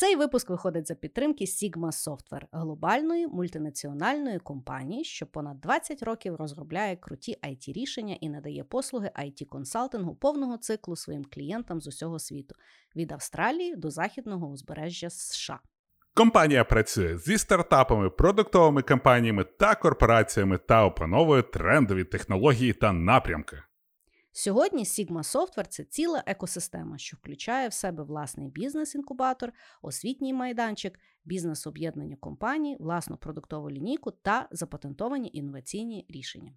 Цей випуск виходить за підтримки Sigma Software, глобальної мультинаціональної компанії, що понад 20 років розробляє круті it рішення і надає послуги it консалтингу повного циклу своїм клієнтам з усього світу від Австралії до західного узбережжя США. Компанія працює зі стартапами, продуктовими компаніями та корпораціями та опановує трендові технології та напрямки. Сьогодні Sigma Software – це ціла екосистема, що включає в себе власний бізнес-інкубатор, освітній майданчик, бізнес-об'єднання компаній, власну продуктову лінійку та запатентовані інноваційні рішення.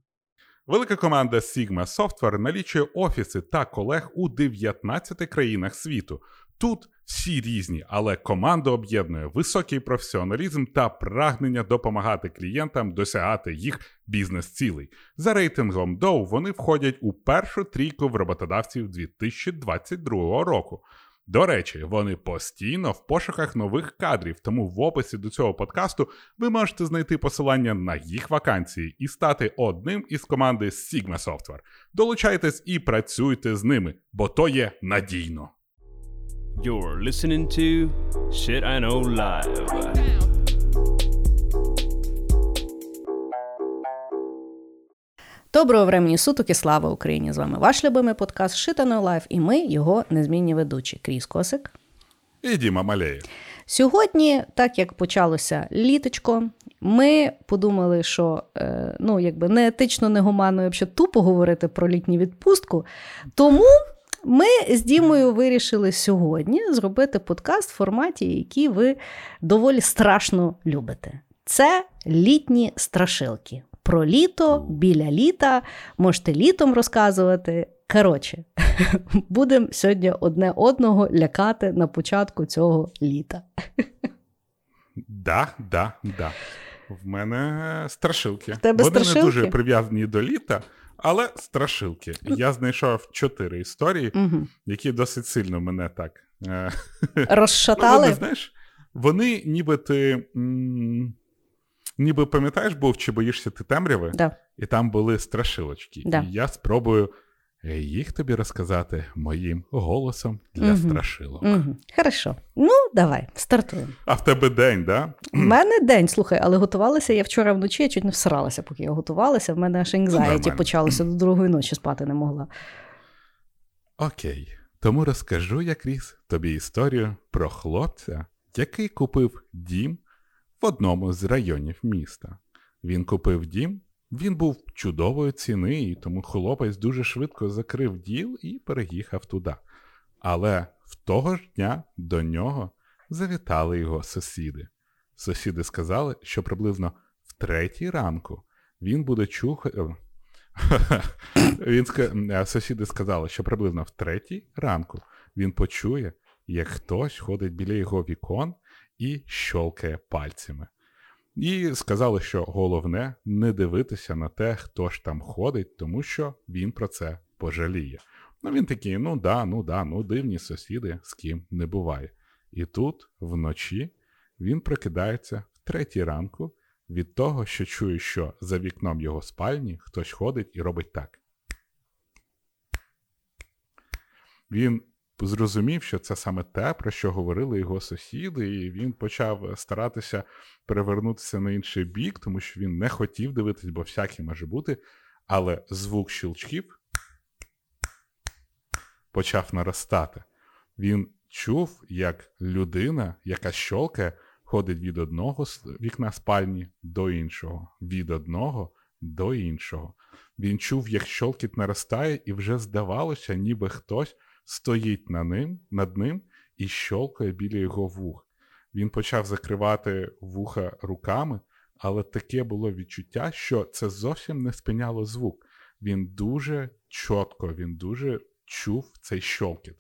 Велика команда Sigma Software налічує офіси та колег у 19 країнах світу. Тут всі різні, але команда об'єднує високий професіоналізм та прагнення допомагати клієнтам досягати їх бізнес-цілей. За рейтингом Dow вони входять у першу трійку в роботодавців 2022 року. До речі, вони постійно в пошуках нових кадрів, тому в описі до цього подкасту ви можете знайти посилання на їх вакансії і стати одним із команди Sigma Software. Долучайтесь і працюйте з ними, бо то є надійно. You're listening to Shit I Know Live. Доброго времени суток і слава Україні! З вами ваш любимий подкаст Shit I Know Live і ми, його незмінні ведучі Кріс Косик. І Діма Малеєв. Сьогодні, так як почалося літочко, ми подумали, що е, ну, якби не етично, не гуманно, взагалі тупо говорити про літню відпустку. Тому ми з Дімою вирішили сьогодні зробити подкаст в форматі, який ви доволі страшно любите. Це літні страшилки. Про літо, біля літа, можете літом розказувати. Коротше, будемо сьогодні одне одного лякати на початку цього літа. Да, да, да. В мене страшилки. В тебе Вони страшилки? не дуже прив'язані до літа, але страшилки. Я знайшов чотири історії, які досить сильно мене так. е, Розшатали? Вони, знаєш, вони ніби ти. м, Ніби пам'ятаєш, був чи боїшся ти темряви, Да. і там були страшилочки. Да. І я спробую їх тобі розказати моїм голосом для Мгм. страшилок. Угу. Хорошо. Ну, давай, стартуємо. А в тебе день, да? У мене день, слухай, але готувалася я вчора вночі, я чуть не всралася, поки я готувалася. В мене аж anxiety почалося до другої ночі спати не могла. Окей. Тому розкажу я, Кріс, тобі історію про хлопця, який купив дім в одному з районів міста. Він купив дім, він був чудової ціни, і тому хлопець дуже швидко закрив діл і переїхав туди. Але в того ж дня до нього завітали його сусіди. Сусіди сказали, що приблизно в третій ранку він буде чухати. Він е, Сусіди сказали, що приблизно в третій ранку він почує, як хтось ходить біля його вікон і щолкає пальцями. І сказали, що головне не дивитися на те, хто ж там ходить, тому що він про це пожаліє. Ну він такий: ну да, ну да, ну дивні сусіди, з ким не буває. І тут, вночі, він прокидається в третій ранку від того, що чує, що за вікном його спальні хтось ходить і робить так. Він зрозумів, що це саме те, про що говорили його сусіди, і він почав старатися перевернутися на інший бік, тому що він не хотів дивитись, бо всяке може бути. Але звук щелчків почав наростати. Він чув, як людина, яка щолкає, ходить від одного вікна спальні до іншого, від одного до іншого. Він чув, як щолкіт наростає, і вже здавалося, ніби хтось стоїть на ним, над ним і щолкає біля його вух. Він почав закривати вуха руками, але таке було відчуття, що це зовсім не спиняло звук. Він дуже чітко, він дуже чув цей щолкіт.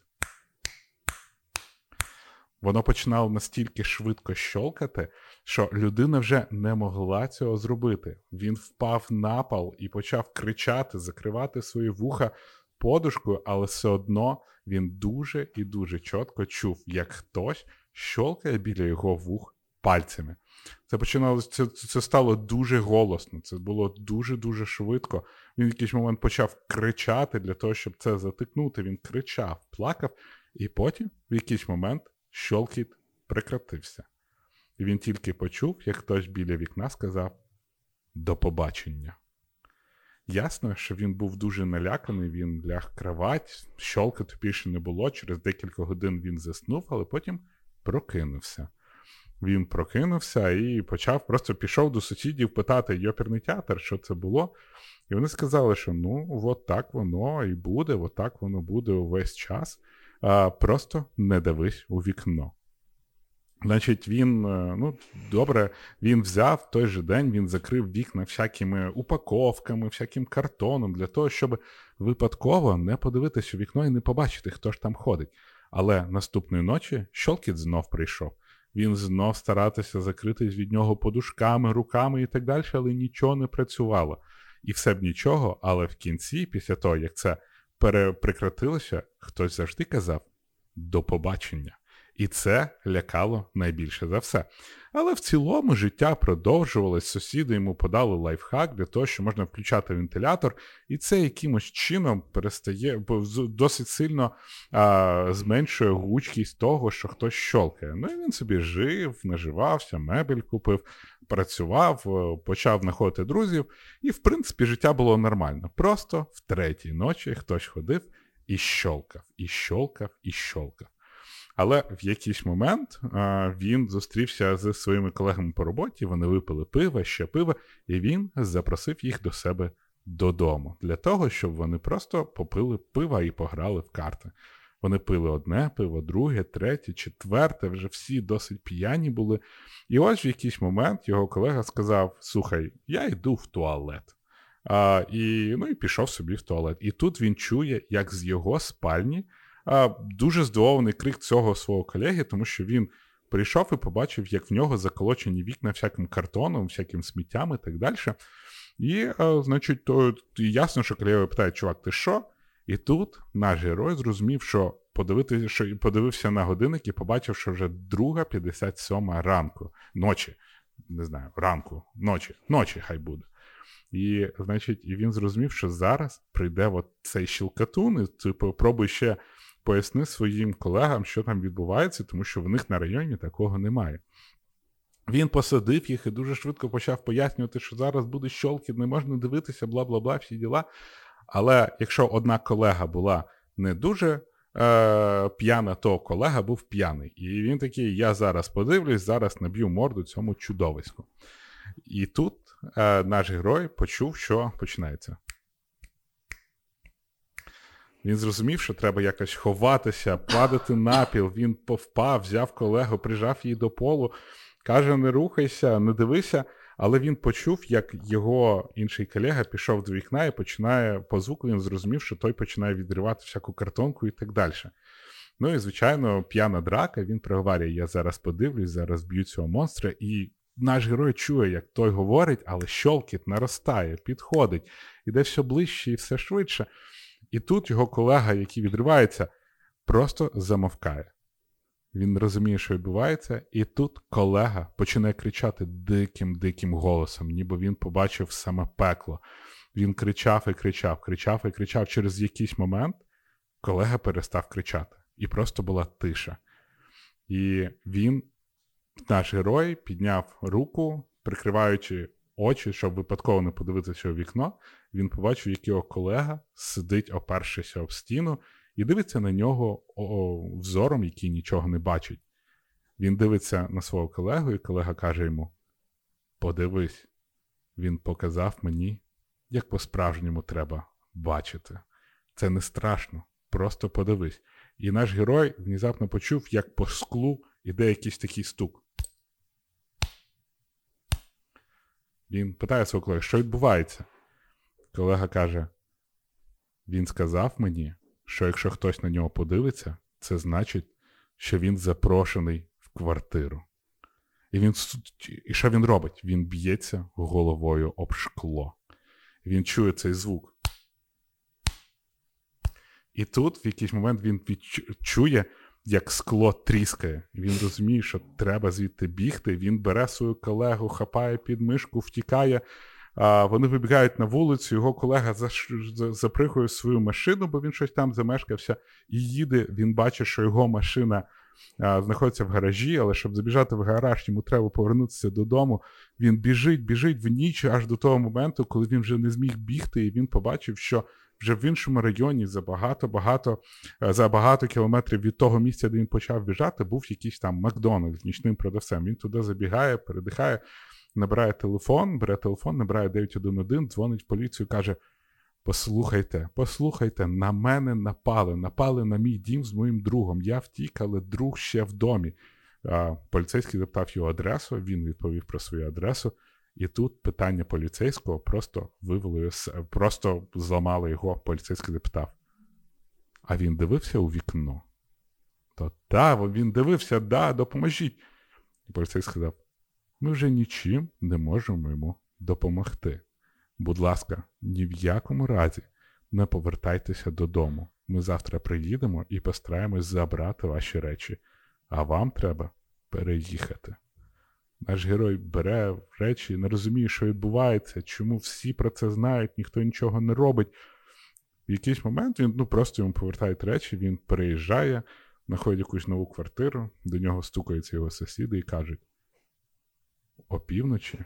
Воно починало настільки швидко щолкати, що людина вже не могла цього зробити. Він впав на пол і почав кричати, закривати свої вуха подушкою, але все одно він дуже і дуже чітко чув, як хтось щолкає біля його вух пальцями. Це починалося, це, це стало дуже голосно, це було дуже-дуже швидко. Він в якийсь момент почав кричати для того, щоб це затикнути. Він кричав, плакав, і потім в якийсь момент щолкіт прекратився. І він тільки почув, як хтось біля вікна сказав до побачення. Ясно, що він був дуже наляканий, він ляг кровать, щолкати більше не було. Через декілька годин він заснув, але потім прокинувся. Він прокинувся і почав, просто пішов до сусідів питати йоперний театр, що це було. І вони сказали, що ну, от так воно і буде, от так воно буде увесь час. А, Просто не дивись у вікно. Значить, він, е, ну, добре, він взяв той же день, він закрив вікна всякими упаковками, всяким картоном для того, щоб випадково не подивитися у вікно і не побачити, хто ж там ходить. Але наступної ночі Щолкіт знов прийшов. Він знов старатися закритись від нього подушками, руками і так далі, але нічого не працювало. І все б нічого, але в кінці, після того, як це перепрекратилося, хтось завжди казав до побачення. І це лякало найбільше за все. Але в цілому життя продовжувалось, сусіди йому подали лайфхак для того, що можна включати вентилятор, і це якимось чином перестає досить сильно а, зменшує гучкість того, що хтось щолкає. Ну і він собі жив, наживався, мебель купив, працював, почав знаходити друзів, і, в принципі, життя було нормально. Просто в третій ночі хтось ходив і щолкав, і щолкав, і щолкав. Але в якийсь момент а, він зустрівся з своїми колегами по роботі, вони випили пиво, ще пиво, і він запросив їх до себе додому для того, щоб вони просто попили пива і пограли в карти. Вони пили одне пиво, друге, третє, четверте, вже всі досить п'яні були. І ось в якийсь момент його колега сказав: Слухай, я йду в туалет. А, І ну, і пішов собі в туалет. І тут він чує, як з його спальні дуже здивований крик цього свого колеги, тому що він прийшов і побачив, як в нього заколочені вікна всяким картоном, всяким сміттям і так далі. І, значить, то ясно, що колега питає, чувак, ти що? І тут наш герой зрозумів, що подивитися, що подивився на годинник і побачив, що вже друга 57 ранку, ночі, не знаю, ранку, ночі, ночі хай буде. І, значить, і він зрозумів, що зараз прийде от цей щілкатун, і типу, пробуй ще поясни своїм колегам, що там відбувається, тому що в них на районі такого немає. Він посадив їх і дуже швидко почав пояснювати, що зараз буде щолки, не можна дивитися, бла бла бла, всі діла. Але якщо одна колега була не дуже е, п'яна, то колега був п'яний. І він такий: я зараз подивлюсь, зараз наб'ю морду цьому чудовиську. І тут е, наш герой почув, що починається. Він зрозумів, що треба якось ховатися, падати напіл. Він повпав, взяв колегу, прижав її до полу, каже: не рухайся, не дивися. Але він почув, як його інший колега пішов до вікна і починає по звуку, він зрозумів, що той починає відривати всяку картонку і так далі. Ну і, звичайно, п'яна драка, він проговорює: я зараз подивлюсь, зараз б'ю цього монстра, і наш герой чує, як той говорить, але щолкіт наростає, підходить, іде все ближче і все швидше. І тут його колега, який відривається, просто замовкає. Він розуміє, що відбувається, і тут колега починає кричати диким-диким голосом, ніби він побачив саме пекло. Він кричав і кричав, кричав і кричав. Через якийсь момент колега перестав кричати, і просто була тиша. І він, наш герой, підняв руку, прикриваючи очі, щоб випадково не подивитися у вікно, він побачив, як його колега сидить, опершися об стіну, і дивиться на нього взором, який нічого не бачить. Він дивиться на свого колегу, і колега каже йому: Подивись, він показав мені, як по-справжньому треба бачити. Це не страшно, просто подивись. І наш герой внезапно почув, як по склу іде якийсь такий стук. Він питає свого колеги, що відбувається? Колега каже: він сказав мені, що якщо хтось на нього подивиться, це значить, що він запрошений в квартиру. І він, і що він робить? Він б'ється головою об шкло. Він чує цей звук. І тут в якийсь момент він чує, як скло тріскає. Він розуміє, що треба звідти бігти. Він бере свою колегу, хапає під мишку, втікає. А, Вони вибігають на вулицю, його колега запригує свою машину, бо він щось там замешкався, і їде. Він бачить, що його машина знаходиться в гаражі, але щоб забіжати в гараж, йому треба повернутися додому. Він біжить, біжить в ніч аж до того моменту, коли він вже не зміг бігти, і він побачив, що вже в іншому районі за багато-багато е, за багато кілометрів від того місця, де він почав біжати, був якийсь там Макдональдс нічним продавцем. Він туди забігає, передихає, набирає телефон, бере телефон, набирає 911, дзвонить в поліцію, каже. Послухайте, послухайте, на мене напали, напали на мій дім з моїм другом. Я втік, але друг ще в домі. Поліцейський запитав його адресу, він відповів про свою адресу. І тут питання поліцейського просто вивело, просто зламало його. Поліцейський запитав. А він дивився у вікно? То так, він дивився, да, допоможіть. І поліцейський сказав: ми вже нічим не можемо йому допомогти. Будь ласка, ні в якому разі не повертайтеся додому. Ми завтра приїдемо і постараємось забрати ваші речі, а вам треба переїхати. Наш герой бере речі, не розуміє, що відбувається, чому всі про це знають, ніхто нічого не робить. В якийсь момент він ну, просто йому повертають речі, він переїжджає, знаходить якусь нову квартиру, до нього стукаються його сусіди і кажуть: опівночі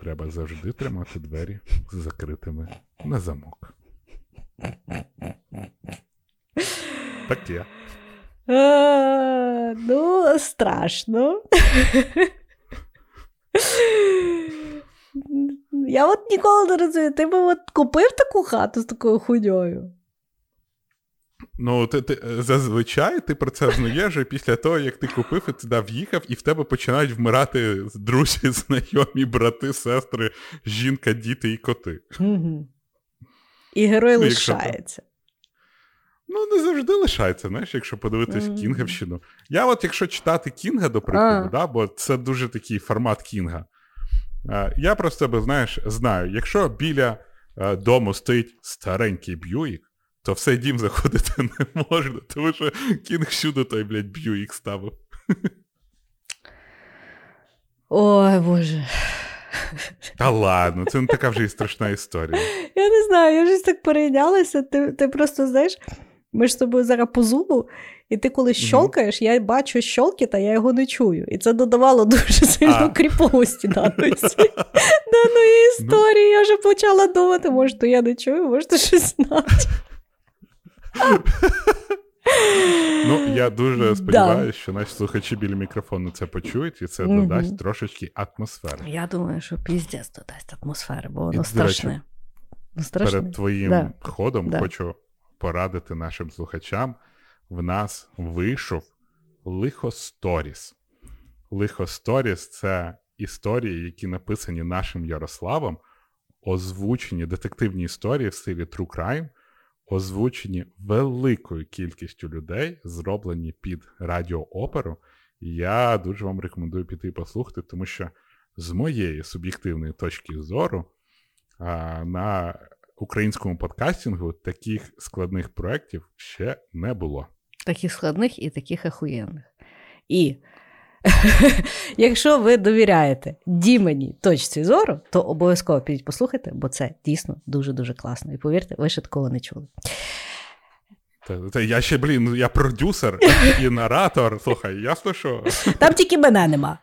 треба завжди тримати двері з закритими на замок. Таке. А, Ну, страшно. Я от ніколи не розумію, ти би от купив таку хату з такою хуйньою? Ну, ти, ти зазвичай ти про це знаєш після того, як ти купив і туди в'їхав, і в тебе починають вмирати друзі, знайомі, брати, сестри, жінка, діти і коти. Угу. І герой ну, лишається. Ну, не завжди лишається, знаєш, якщо подивитись mm. Кінгівщину. Я, от, якщо читати Кінга, до прикладу, да, бо це дуже такий формат Кінга. Я просто тебе, знаєш, знаю, якщо біля дому стоїть старенький б'юїк, то в цей дім заходити не можна, тому що Кінг всюди той, блядь, б'юїк ставив. Ой, Боже. Та ладно, це не така вже і страшна історія. Я не знаю, я вже так перейнялася. Ти ти просто знаєш, ми ж з тобою зараз по зубу, і ти коли щолкаєш, я бачу щолки, та я його не чую. І це додавало дуже сильно кріповості даної даної історії. Я вже почала думати, може, то я не чую, може, то щось знати. Ну, я дуже сподіваюся, що наші слухачі біля мікрофону це почують, і це додасть трошечки атмосфери. Я думаю, що піздець додасть атмосфери, бо воно страшне. Ну. Перед твоїм ходом хочу порадити нашим слухачам. В нас вийшов Лихо Сторіс. Лихо Сторіс це історії, які написані нашим Ярославом, озвучені детективні історії в стилі True Crime озвучені великою кількістю людей, зроблені під радіооперу. Я дуже вам рекомендую піти і послухати, тому що з моєї суб'єктивної точки зору на українському подкастингу таких складних проєктів ще не було. Таких складних і таких ахуєнних. І Якщо ви довіряєте Дімені точці зору, то обов'язково підіть послухайте, бо це дійсно дуже-дуже класно. І повірте, ви ще такого не чули. Та, та я ще, блін, я продюсер і наратор. Слухай, ясно, що. Там тільки мене нема.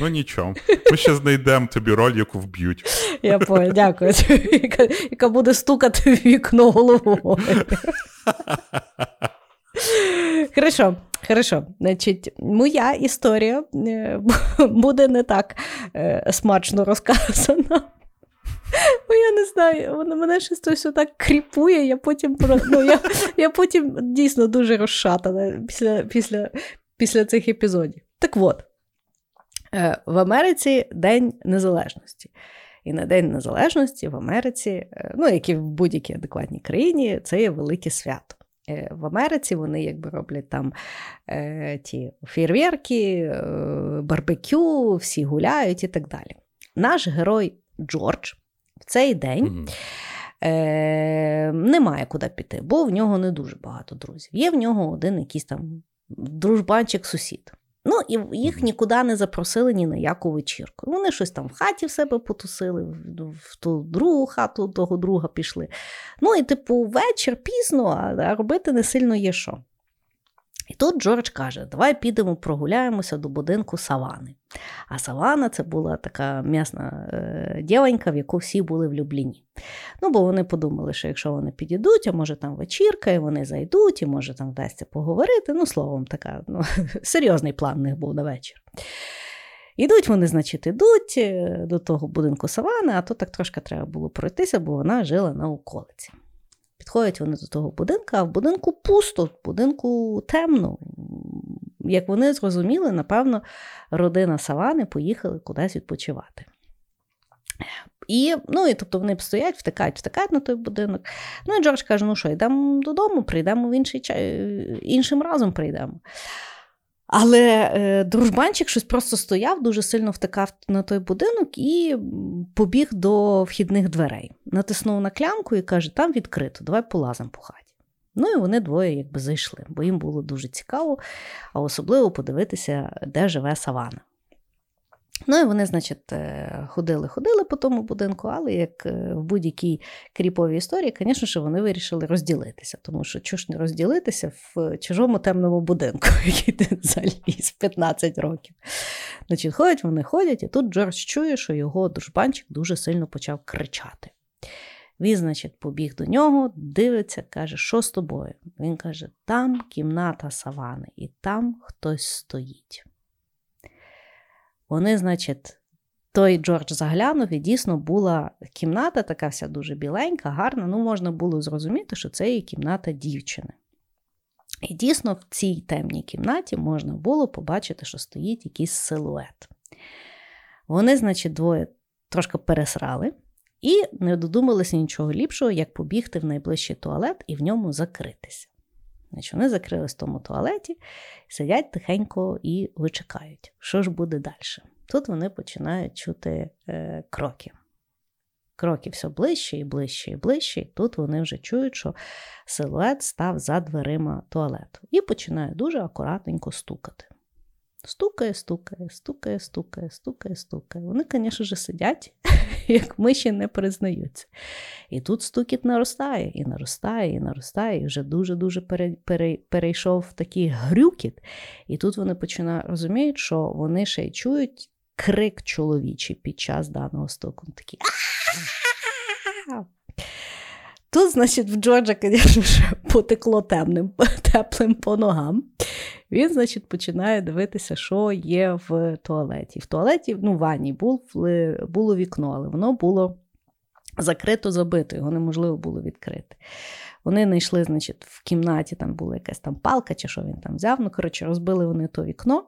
Ну нічого. Ми ще знайдемо тобі роль, яку вб'ють. Я понял, дякую. Яка, яка буде стукати в вікно головою. Хорошо, хорошо. Значить, моя історія е, буде не так е, смачно розказана. Бо я не знаю, воно мене щось так кріпує, я потім ну, я, я потім дійсно дуже розшатана після після, після цих епізодів. Так от, е, в Америці День Незалежності. І на День Незалежності в Америці, ну як і в будь-якій адекватній країні, це є велике свято. Е, в Америці вони якби роблять там е, ті фейерверки, е, барбекю, всі гуляють і так далі. Наш герой Джордж в цей день mm-hmm. е, не має куди піти, бо в нього не дуже багато друзів. Є в нього один якийсь там дружбанчик-сусід. Ну, і їх нікуди не запросили ні на яку вечірку. Вони щось там в хаті в себе потусили, в ту другу хату того друга пішли. Ну, і, типу, вечір пізно, а робити не сильно є що. І тут Джордж каже: давай підемо прогуляємося до будинку Савани. А Савана це була така м'ясна е, дівонька, в яку всі були влюблені. Ну, бо вони подумали, що якщо вони підійдуть, а може там вечірка, і вони зайдуть, і може там вдасться поговорити. Ну, словом, така ну, серйозний план в них був на вечір. Ідуть вони, значить, ідуть е, до того будинку Савани, а то так трошки треба було пройтися, бо вона жила на околиці. Підходять вони до того будинку, а в будинку пусто, в будинку темно. Як вони зрозуміли, напевно, родина Савани поїхали кудись відпочивати. І, ну, і тобто вони стоять, втикають, втикають на той будинок. Ну і Джордж каже: ну що, йдемо додому, прийдемо в інший іншим разом прийдемо. Але е, дружбанчик щось просто стояв, дуже сильно втикав на той будинок і побіг до вхідних дверей. Натиснув на клямку і каже: там відкрито, давай полазимо по хаті. Ну і вони двоє якби зайшли, бо їм було дуже цікаво, а особливо подивитися, де живе Савана. Ну і вони, значить, ходили-ходили е, по тому будинку, але як е, в будь-якій кріповій історії, звісно ж, вони вирішили розділитися, тому що чого ж не розділитися в чужому темному будинку, який ти заліз 15 років. Значить, ходять, вони ходять, і тут Джордж чує, що його дружбанчик дуже сильно почав кричати. Він, значить, побіг до нього, дивиться, каже, що з тобою? Він каже: там кімната савани, і там хтось стоїть. Вони, значить, той Джордж заглянув, і дійсно була кімната, така вся дуже біленька, гарна. Ну, можна було зрозуміти, що це є кімната дівчини. І дійсно в цій темній кімнаті можна було побачити, що стоїть якийсь силует. Вони, значить, двоє трошки пересрали і не додумалися нічого ліпшого, як побігти в найближчий туалет і в ньому закритися. Значить, Вони закрились в тому туалеті, сидять тихенько і вичекають, що ж буде далі. Тут вони починають чути е, кроки. Кроки все ближче і ближче і ближче, і тут вони вже чують, що силует став за дверима туалету. І починає дуже акуратненько стукати. Стукає, стукає, стукає, стукає, стукає, стукає. Вони, звісно сидять, як миші не признаються. І тут стукіт наростає, і наростає, і наростає, і вже дуже-дуже пере, пере, перейшов в такий грюкіт. І тут вони починають розуміють, що вони ще й чують крик чоловічий під час даного стуку. Такі. Тут, значить, в Джорджа, звісно, потекло темним, теплим по ногам. Він, значить, починає дивитися, що є в туалеті. В туалеті, ну, в ванні був, було вікно, але воно було закрито, забито, його неможливо було відкрити. Вони знайшли, значить, в кімнаті там була якась там палка, чи що він там взяв. Ну, коротше, розбили вони то вікно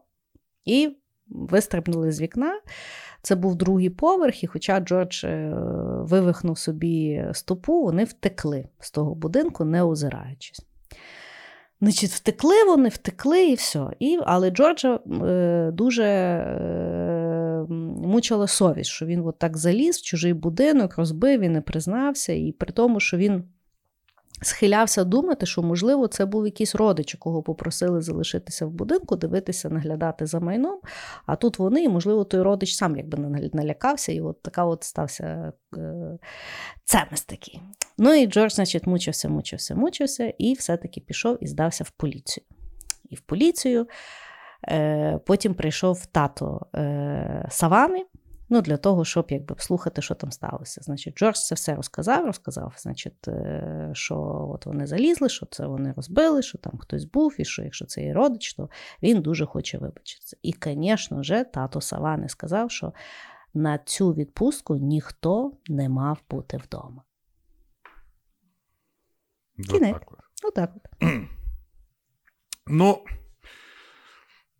і вистрибнули з вікна. Це був другий поверх, і хоча Джордж е, вивихнув собі стопу, вони втекли з того будинку, не озираючись. Значить, Втекли вони, втекли і все. І, Але Джорджа е, дуже е, мучила совість, що він от так заліз в чужий будинок, розбив і не признався, і при тому, що він схилявся думати, що, можливо, це був якийсь родич, кого попросили залишитися в будинку, дивитися, наглядати за майном. А тут вони, і, можливо, той родич сам якби налякався, і от така от стався е, цемес такий. Ну і Джордж, значить, мучився, мучився, мучився, і все-таки пішов і здався в поліцію. І в поліцію. Е, потім прийшов тато е, Савани, Ну, для того, щоб якби слухати, що там сталося. Значить, Джордж це все розказав, розказав, значить, е, що от вони залізли, що це вони розбили, що там хтось був, і що якщо це є родич, то він дуже хоче вибачитися. І, звісно ж, тато Савани сказав, що на цю відпустку ніхто не мав бути вдома. Кінець. Отак от. Ну.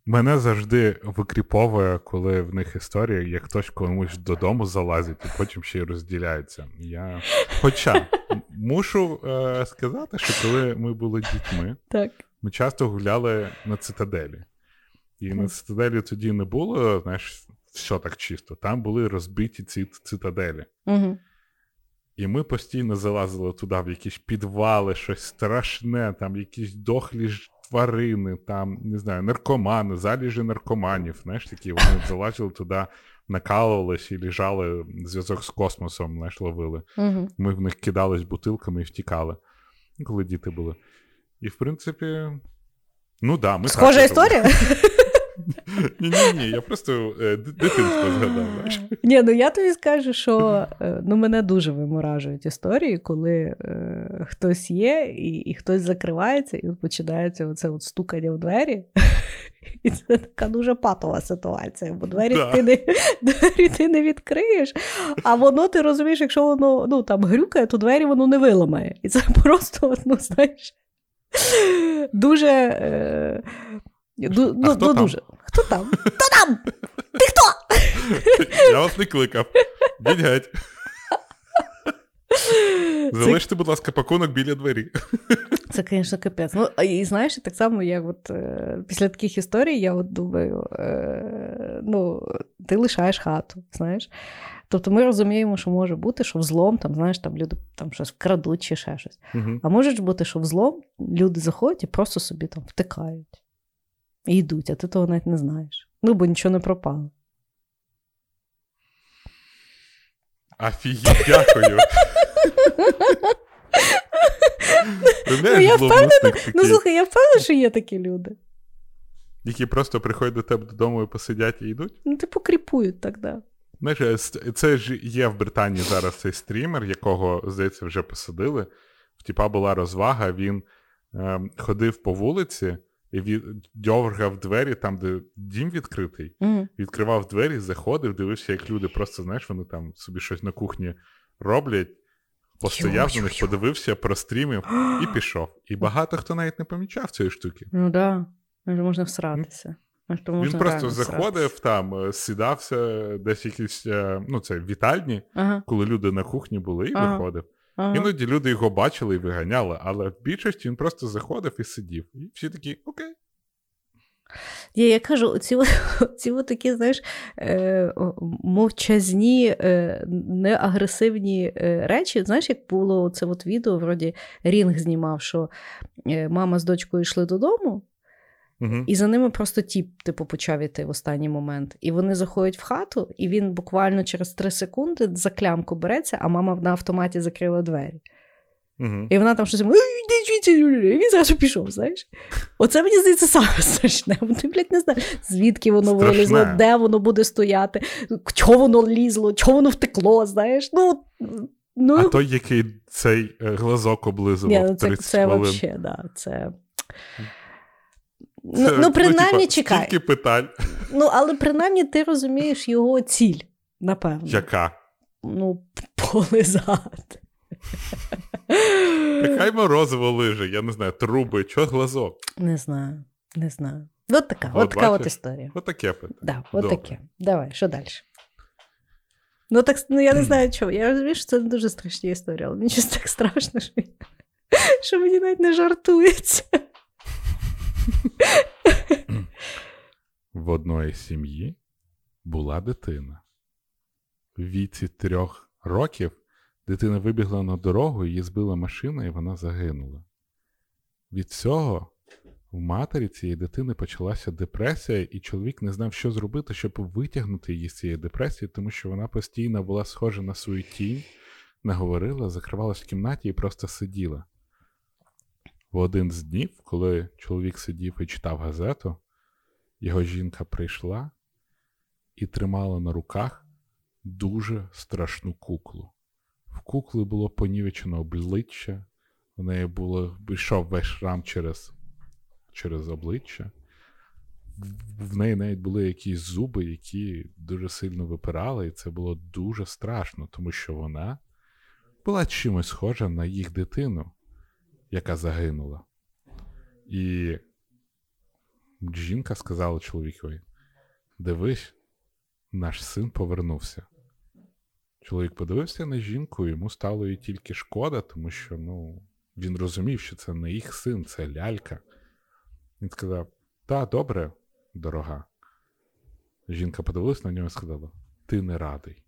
Мене завжди викріповує, коли в них історія, як хтось комусь додому залазить і потім ще й розділяється. Я... Хоча мушу е, сказати, що коли ми були дітьми, так. ми часто гуляли на цитаделі. І на цитаделі тоді не було, знаєш, все так чисто. Там були розбиті ці цитаделі. Угу. І ми постійно залазили туди, в якісь підвали, щось страшне, там якісь дохлі тварини, там, не знаю, наркомани, заліжі наркоманів. Знаєш, такі вони залазили туди, накалувались і лежали зв'язок з космосом, знаєш, ловили. Угу. Ми в них кидались бутилками і втікали, коли діти були. І, в принципі, Ну да, ми Схожа історія? Ні, ні, ні, я просто е, дитинство згадав. Ні, ну я тобі скажу, що е, ну, мене дуже виморажують історії, коли е, хтось є, і, і хтось закривається, і починається оце от стукання в двері. І це така дуже патова ситуація, бо двері, Да. ти, не, двері ти не відкриєш, а воно ти розумієш, якщо воно ну, там грюкає, то двері воно не виламає. І це просто, ну, знаєш, дуже. Е, ду, ну, хто ну, там? дуже. Хто там? Хто там? Ти хто? Я вас не кликав. Дідь геть. Залиште, будь ласка, пакунок біля двері. Це, звісно, капець. Ну, і знаєш, так само, як от е, після таких історій, я от думаю, е, ну, ти лишаєш хату, знаєш. Тобто ми розуміємо, що може бути, що взлом, там, знаєш, там люди там щось вкрадуть чи ще щось. Мгм. А може бути, що взлом люди заходять і просто собі там втикають і йдуть, а ти того навіть не знаєш. Ну, бо нічого не пропало. Офігеть, дякую. Ну, я впевнена, Ну, слухай, я впевнена, що є такі люди. які просто приходять до тебе додому і посидять і йдуть. Ну, типу, кріпують так, да. Знаєш, е, це ж є в Британії зараз цей стрімер, якого, здається, вже посадили. В тіпа була розвага, він ем, ходив по вулиці і від... дьоргав двері там, де дім відкритий. Мгм. Відкривав двері, заходив, дивився, як люди просто, знаєш, вони там собі щось на кухні роблять. Постояв на них, подивився, прострімив і пішов. І багато хто навіть не помічав цієї штуки. Ну да, може можна всратися. Може, то Він просто заходив там, е, сідався десь якісь, е, ну це вітальні, Ага, коли люди на кухні були, і Ага. виходив. Ага. Іноді люди його бачили і виганяли, але в більшості він просто заходив і сидів. І всі такі, окей. Я, я кажу, ці, ці такі, знаєш, е, мовчазні, е, неагресивні е, речі. Знаєш, як було це от відео, вроді Рінг знімав, що мама з дочкою йшли додому, Угу. і за ними просто тіп, типу, почав іти в останній момент. І вони заходять в хату, і він буквально через три секунди за клямку береться, а мама на автоматі закрила двері. Угу. І вона там щось, і він зразу пішов, знаєш. Оце мені здається саме страшне. Бо Ти, блядь, не знаєш, звідки воно Страшне. вилізло, де воно буде стояти, чого воно лізло, чого воно втекло, знаєш. Ну, ну, А той, який цей е, глазок облизував ні, ну, це, 30 це хвилин. вообще, да, це... Це, Ну, ну, принаймні, типа, чекай. Стільки питань. Ну, але принаймні ти розумієш його ціль, напевно. Яка? Ну, полизати. Нехай морозиво лиже, я не знаю, труби, чого глазок? Не знаю, не знаю. От така, От от, така от бачиш? історія. Отаке питання. Да, от Добре. таке. Давай, що далі? Ну, так, ну я не знаю чого. Я розумію, що це не дуже страшні історії, але мені щось так страшно, що, що мені навіть не жартується. В одної сім'ї була дитина. В віці трьох років дитина вибігла на дорогу, її збила машина, і вона загинула. Від цього в матері цієї дитини почалася депресія, і чоловік не знав, що зробити, щоб витягнути її з цієї депресії, тому що вона постійно була схожа на свою тінь, не говорила, закривалась в кімнаті і просто сиділа. В один з днів, коли чоловік сидів і читав газету, його жінка прийшла і тримала на руках дуже страшну куклу. В кукли було понівечено обличчя, в неї було, йшов весь шрам через, через обличчя. В- неї навіть були якісь зуби, які дуже сильно випирали, і це було дуже страшно, тому що вона була чимось схожа на їх дитину, яка загинула. І жінка сказала чоловікові: Дивись, наш син повернувся. Чоловік подивився на жінку, йому стало її тільки шкода, тому що ну, він розумів, що це не їх син, це лялька. Він сказав: Та, добре, дорога. Жінка подивилась на нього і сказала: Ти не радий.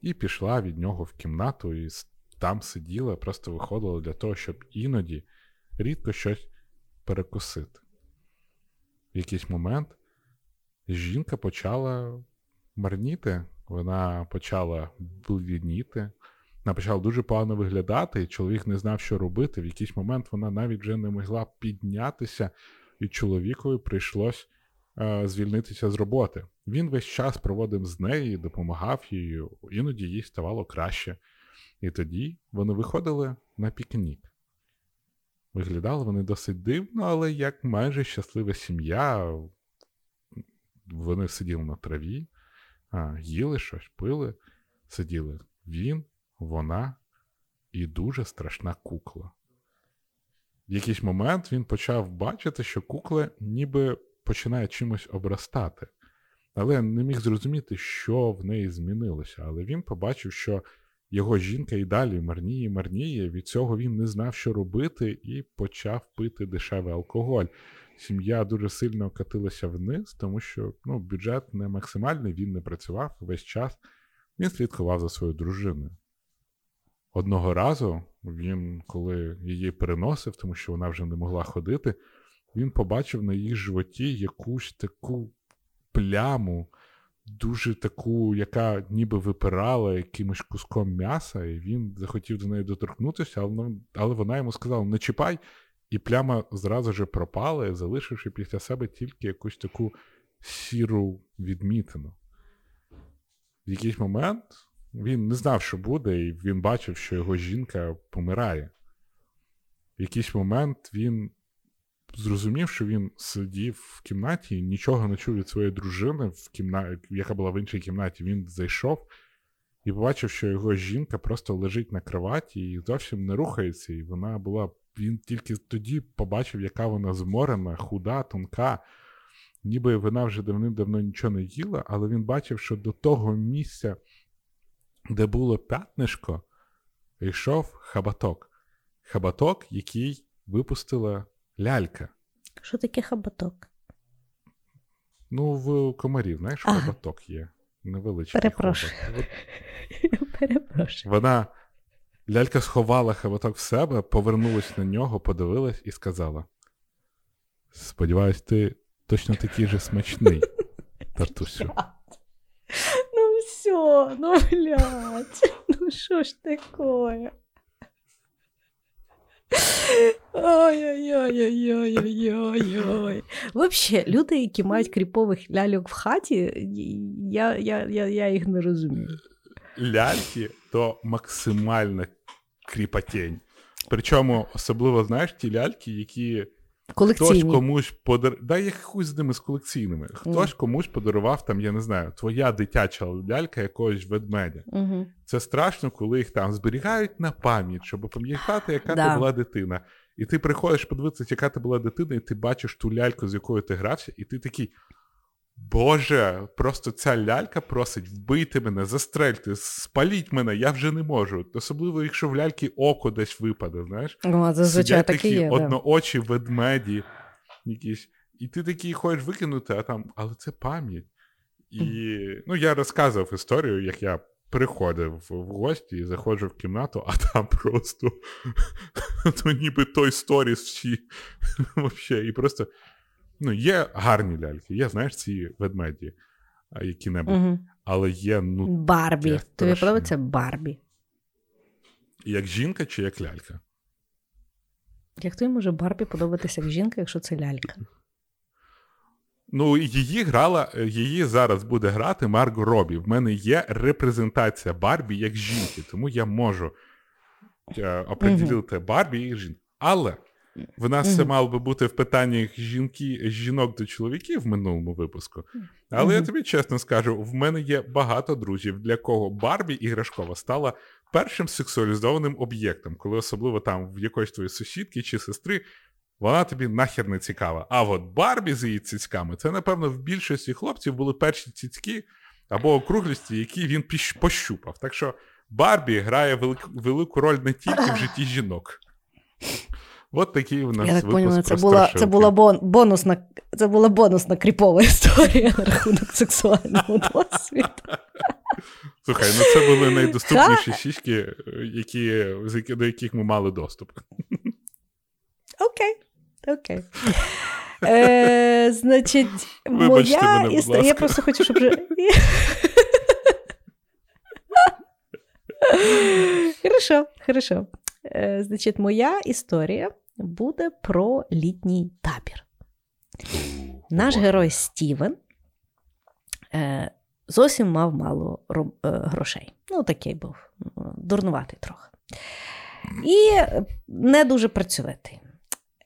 І пішла від нього в кімнату і там сиділа, просто виходила для того, щоб іноді рідко щось перекусити. В якийсь момент жінка почала марніти, вона почала блідніти, вона почала дуже погано виглядати, і чоловік не знав, що робити. В якийсь момент вона навіть вже не могла піднятися і чоловікові прийшлось е, звільнитися з роботи. Він весь час проводив з нею, допомагав їй, іноді їй ставало краще. І тоді вони виходили на пікнік. Виглядали вони досить дивно, але як майже щаслива сім'я. Вони сиділи на траві, їли щось, пили, сиділи він, вона і дуже страшна кукла. В якийсь момент він почав бачити, що кукла ніби починає чимось обростати, але не міг зрозуміти, що в неї змінилося. Але він побачив, що його жінка і далі марніє, марніє. Від цього він не знав, що робити, і почав пити дешевий алкоголь. Сім'я дуже сильно катилася вниз, тому що ну, бюджет не максимальний, він не працював весь час. Він слідкував за своєю дружиною. Одного разу він, коли її переносив, тому що вона вже не могла ходити, він побачив на її животі якусь таку пляму, дуже таку, яка ніби випирала якимось куском м'яса, і він захотів до неї доторкнутися, але, але вона йому сказала: не чіпай, і пляма зразу ж пропала, залишивши після себе тільки якусь таку сіру відмітину. В якийсь момент він не знав, що буде, і він бачив, що його жінка помирає. В якийсь момент він зрозумів, що він сидів в кімнаті нічого не чув від своєї дружини, в кімна... яка була в іншій кімнаті. Він зайшов і побачив, що його жінка просто лежить на кроваті і зовсім не рухається. І вона була. Він тільки тоді побачив, яка вона зморена, худа, тонка. Ніби вона вже давним-давно нічого не їла, але він бачив, що до того місця, де було п'ятнишко, йшов хабаток. Хабаток, який випустила лялька. Що таке хабаток? Ну, в комарів, знаєш, Ага. хабаток є. Невеличкий. Перепрошую. Перепрошую. Вона. Лялька сховала хабаток в себе, повернулась на нього, подивилась і сказала: Сподіваюсь, ти точно такий же смачний, Тартусю. Ну все, ну блядь, ну що ж таке? Ой-ой-ой-ой-ой-ой-ой. Вообще, люди, які мають кріпових ляльок в хаті, я, я, я, я їх не розумію. Ляльки то максимальна кріпотень. Причому особливо, знаєш, ті ляльки, які хтось комусь подарував. Да я хуй з ними з колекційними. Хтось комусь подарував там, я не знаю, твоя дитяча лялька якогось ведмедя. Угу. Це страшно, коли їх там зберігають на пам'ять, щоб пам'ятати, яка Да. ти була дитина. І ти приходиш подивитися, яка ти була дитина, і ти бачиш ту ляльку, з якою ти грався, і ти такий. Боже, просто ця лялька просить вбити мене, застрельте, спаліть мене, я вже не можу. Особливо, якщо в ляльки око десь випаде, знаєш. О, зазвичай такі є. Да. одноочі ведмеді якісь. І ти такий хочеш викинути, а там, але це пам'ять. І ну, я розказував історію, як я приходив в гості і заходжу в кімнату, а там просто ну, ніби той сторіс всі. Вообще, і просто ну, є гарні ляльки, є, знаєш, ці ведмеді, які-небудь. Угу. Але є, ну, Барбі. Тобі страшно. подобається Барбі. як жінка чи як лялька. Як тобі може Барбі подобатися як жінка, якщо це лялька? Ну, її грала, її зараз буде грати Марго Робі. В мене є репрезентація Барбі як жінки, тому я можу е, оприділити Барбі як жінку. Але в нас це мало би бути в питаннях жінки, жінок до чоловіків в минулому випуску. Але я тобі чесно скажу: в мене є багато друзів, для кого Барбі іграшкова стала першим сексуалізованим об'єктом, коли особливо там в якоїсь твоєї сусідки чи сестри. Вона тобі нахер не цікава. А от Барбі з її цицьками, це, напевно, в більшості хлопців були перші цицьки або округлісті, які він пощупав. Так що Барбі грає велик- велику роль не тільки в житті жінок. От такий у нас Я так поняла, це була, це була бон, бонусна, це була бонусна кріпова історія на рахунок сексуального досвіду. Слухай, ну це були найдоступніші е, які, до яких ми мали доступ. Окей. Окей. Е, значить, Вибачте моя мене, будь історія. Я просто хочу, щоб. Хорошо, хорошо. Е, значить, моя історія буде про літній табір. Наш герой Стівен е, зовсім мав мало роб- е, грошей. Ну, такий був е, дурнуватий трохи. І не дуже працьовитий.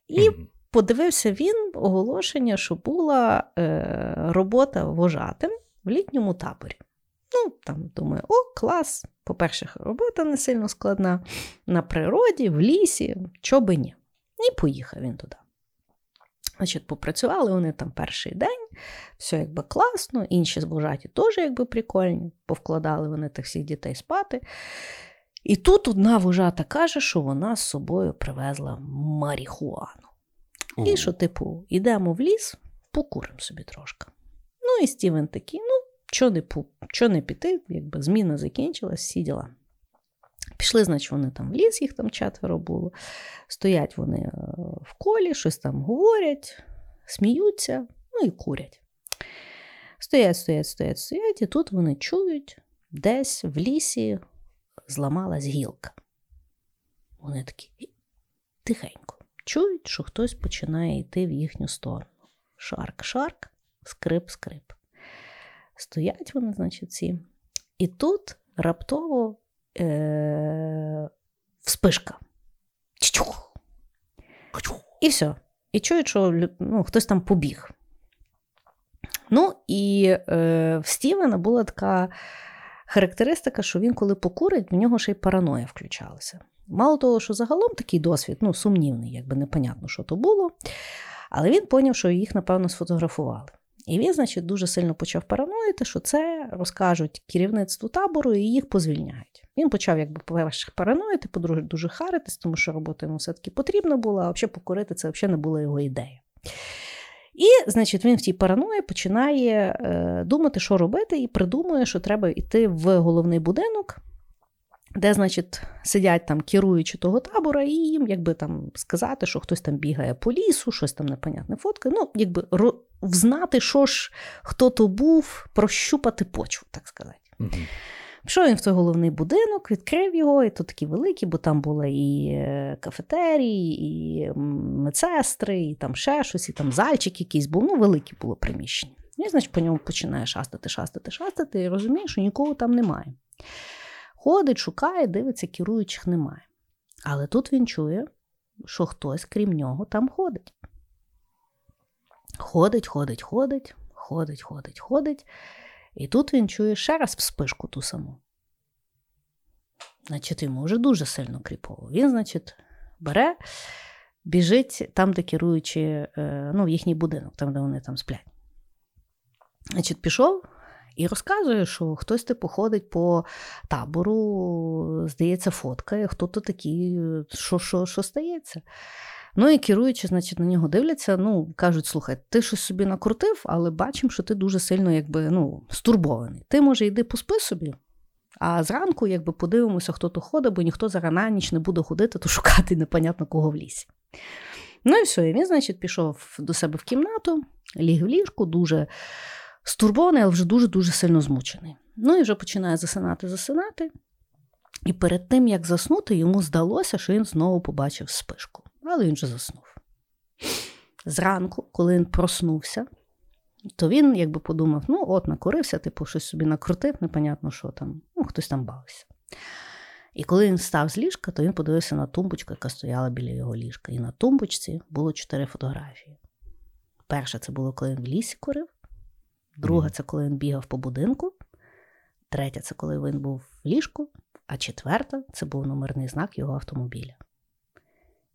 І подивився він оголошення, що була е, робота вожатим в літньому таборі. Ну, там думаю, о, клас. По-перше, робота не сильно складна. На природі, в лісі, чо би ні. І поїхав він туди. Значить, попрацювали вони там перший день, все якби класно, інші вожаті теж якби прикольні, повкладали вони тих всіх дітей спати. І тут одна вожата каже, що вона з собою привезла марихуану. І що, типу, йдемо в ліс, покуримо собі трошки. Ну і Стівен такий, ну, що не, не піти, якби зміна закінчилась, всі діла. Пішли, значить, вони там в ліс, їх там четверо було. Стоять вони е, в колі, щось там говорять, сміються, ну і курять. Стоять, стоять, стоять, стоять, і тут вони чують, десь в лісі зламалась гілка. Вони такі тихенько. Чують, що хтось починає йти в їхню сторону. Шарк, шарк, скрип, скрип. Стоять вони, значить, ці. І тут раптово е- вспишка. Чух. І все. І чують, що ну, хтось там побіг. Ну, і е, в Стівена була така характеристика, що він, коли покурить, в нього ще й параноя включалася. Мало того, що загалом такий досвід, ну, сумнівний, якби непонятно, що то було. Але він поняв, що їх, напевно, сфотографували. І він, значить, дуже сильно почав параноїти, що це розкажуть керівництву табору і їх позвільняють. Він почав, якби, по-перше, параноїти, по-друге, дуже харитись, тому що робота йому все-таки потрібна була, а взагалі покурити це взагалі не була його ідея. І, значить, він в тій параної починає е, думати, що робити, і придумує, що треба йти в головний будинок, де, значить, сидять там керуючі того табора, і їм якби там сказати, що хтось там бігає по лісу, щось там непонятне фотка. Ну, якби взнати, що ж хто то був, прощупати почву, так сказати. Мгм. Пішов він в той головний будинок, відкрив його, і то такі великі, бо там були і е, кафетерії, і медсестри, і там ще щось, і там зальчик якийсь був. Ну, велике було приміщення. І, значить, по ньому починає шастати, шастати, шастати, і розуміє, що нікого там немає. Ходить, шукає, дивиться, керуючих немає. Але тут він чує, що хтось, крім нього, там ходить. Ходить, ходить, ходить, ходить, ходить, ходить. І тут він чує ще раз вспишку ту саму. Значить, йому вже дуже сильно кріпово. Він, значить, бере, біжить там, де керуючи, е, ну, в їхній будинок, там, де вони там сплять. Значить, пішов і розказує, що хтось типу ходить по табору, здається, фоткає, хто то такий, що, що, що стається. Ну і керуючи, значить, на нього дивляться, ну, кажуть, слухай, ти щось собі накрутив, але бачимо, що ти дуже сильно якби, ну, стурбований. Ти, може, йди поспи собі, а зранку якби, подивимося, хто то ходить, бо ніхто зараз на ніч не буде ходити, то шукати непонятно кого в лісі. Ну і все, і він, значить, пішов до себе в кімнату, ліг в ліжку, дуже стурбований, але вже дуже-дуже сильно змучений. Ну і вже починає засинати, засинати. І перед тим, як заснути, йому здалося, що він знову побачив спишку. Але він вже заснув. Зранку, коли він проснувся, то він якби подумав: ну, от, накорився, типу, щось собі накрутив, непонятно, що там, ну, хтось там бавився. І коли він встав з ліжка, то він подивився на тумбочку, яка стояла біля його ліжка. І на тумбочці було чотири фотографії. Перша це було, коли він в лісі курив, друга це коли він бігав по будинку, третя це коли він був в ліжку, а четверта це був номерний знак його автомобіля.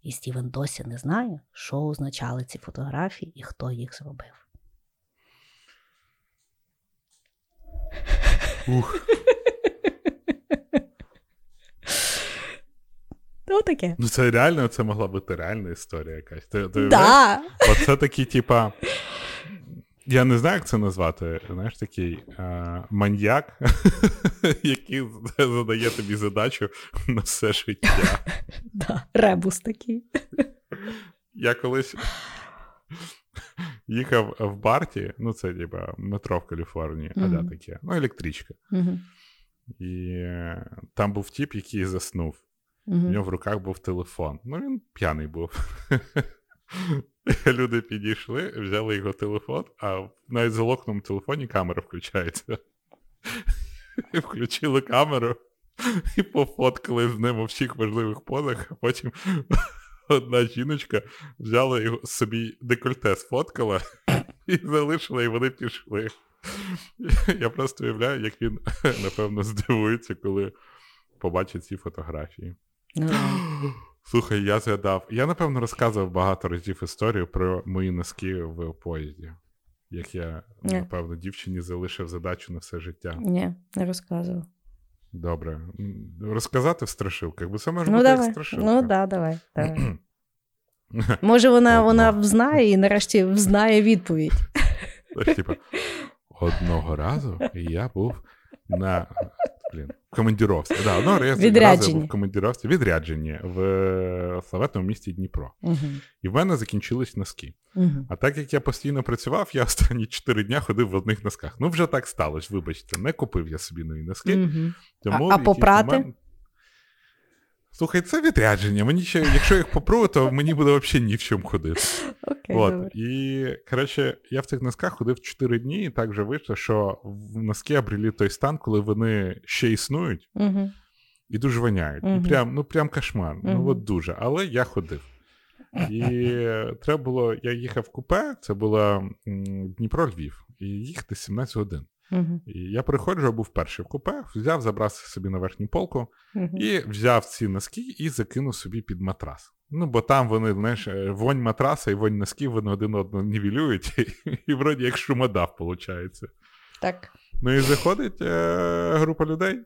І Стівен досі не знає, що означали ці фотографії і хто їх зробив. Ух. Ну таке. Ну це реально, це могла бути реальна історія якась. Ти, ти? Да. Оце такі, типа. Я не знаю, як це назвати. Знаєш, такий е, маньяк, який задає тобі задачу на все життя. Да. Ребус такий. Я колись їхав в Барті, ну це типа метро в Каліфорнії, а да, таке, ну, електричка. І там був тіп, який заснув. У нього в руках був телефон. Ну, він п'яний був. Люди підійшли, взяли його телефон, а навіть в телефоні камера включається. Включили камеру і пофоткали з ним у всіх важливих позах, а потім одна жіночка взяла його собі декольте, сфоткала і залишила, і вони пішли. Я просто уявляю, як він, напевно, здивується, коли побачить ці фотографії. Слухай, я згадав. Я, напевно, розказував багато разів історію про мої носки в поїзді. Як я, Ні. напевно, дівчині залишив задачу на все життя. Ні, не розказував. Добре. Розказати в страшилках, бо це може Ну бути як давай. страшилка. Ну да, давай. давай. Може, вона, вона взнає і нарешті взнає відповідь. Знаєш, типа, одного разу я був на блін, в командіровці. Да, ну, разу відразу був в командіровці, відрядженні в е, славетному місті Дніпро. Угу. І в мене закінчились носки. Угу. А так як я постійно працював, я останні 4 дня ходив в одних носках. Ну, вже так сталося, вибачте, не купив я собі нові носки. Угу. Тому А- а попрати? момент- Слухай, це відрядження. Мені ще, якщо їх попру, то мені буде взагалі ні в чому ходити. Окей, От. добре. І коротше, я в цих носках ходив 4 дні, і так вже вийшло, що в носки обрели той стан, коли вони ще існують Угу. і дуже воняють. Ну, прям, ну прям кошмар. Ну от дуже. Але я ходив. І треба було, я їхав в купе, це було м, Дніпро-Львів, і їхати 17 годин. Угу. І я приходжу, я був перший в купе, взяв, забрав собі на верхню полку Угу. і взяв ці носки і закинув собі під матрас. Ну, бо там вони, знаєш, е, вонь матраса і вонь носків вони один одного нівелюють, і, і вроді як шумодав, виходить. Так. Ну і заходить е, група людей.